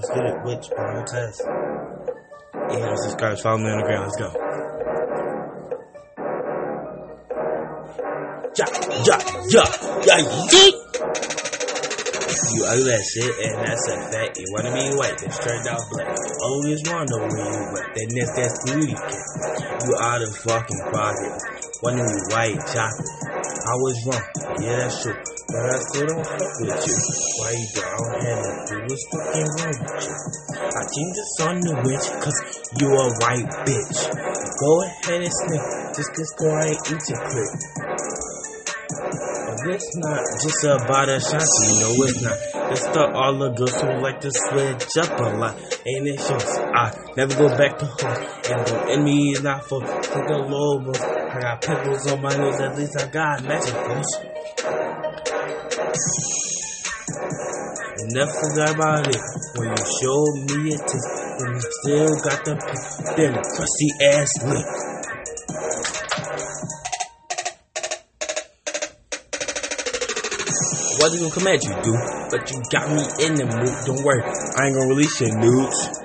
Let's get it. Which more test? Yeah, subscribe. Follow me on the ground. Let's go. Ja, ja, ja, ja! You ugly that shit, and that's a fact. You wanna be white, then straight out black. Always wanna know where you at. Then that's that beauty cat. You out of fucking pocket. Wanna be white chocolate. I was wrong. Yeah, that's true. But I still don't fuck with you. Why you down and do what's fucking wrong with you? I think this on the witch, cause you a white bitch. Go ahead and sniff, just cause go I ain't eat your clip. But it's not just about a shot, you know it's not. It's the all the girls who like to switch up a lot. And it shows I never go back to home. And the enemy is not for the lobos. I got pimples on my nose, at least I got magic boots. Never forgot about it when you showed me test. And you still got the then crusty ass lip. Wasn't gonna come at you, dude, but you got me in the mood. Don't worry, I ain't gonna release your nudes.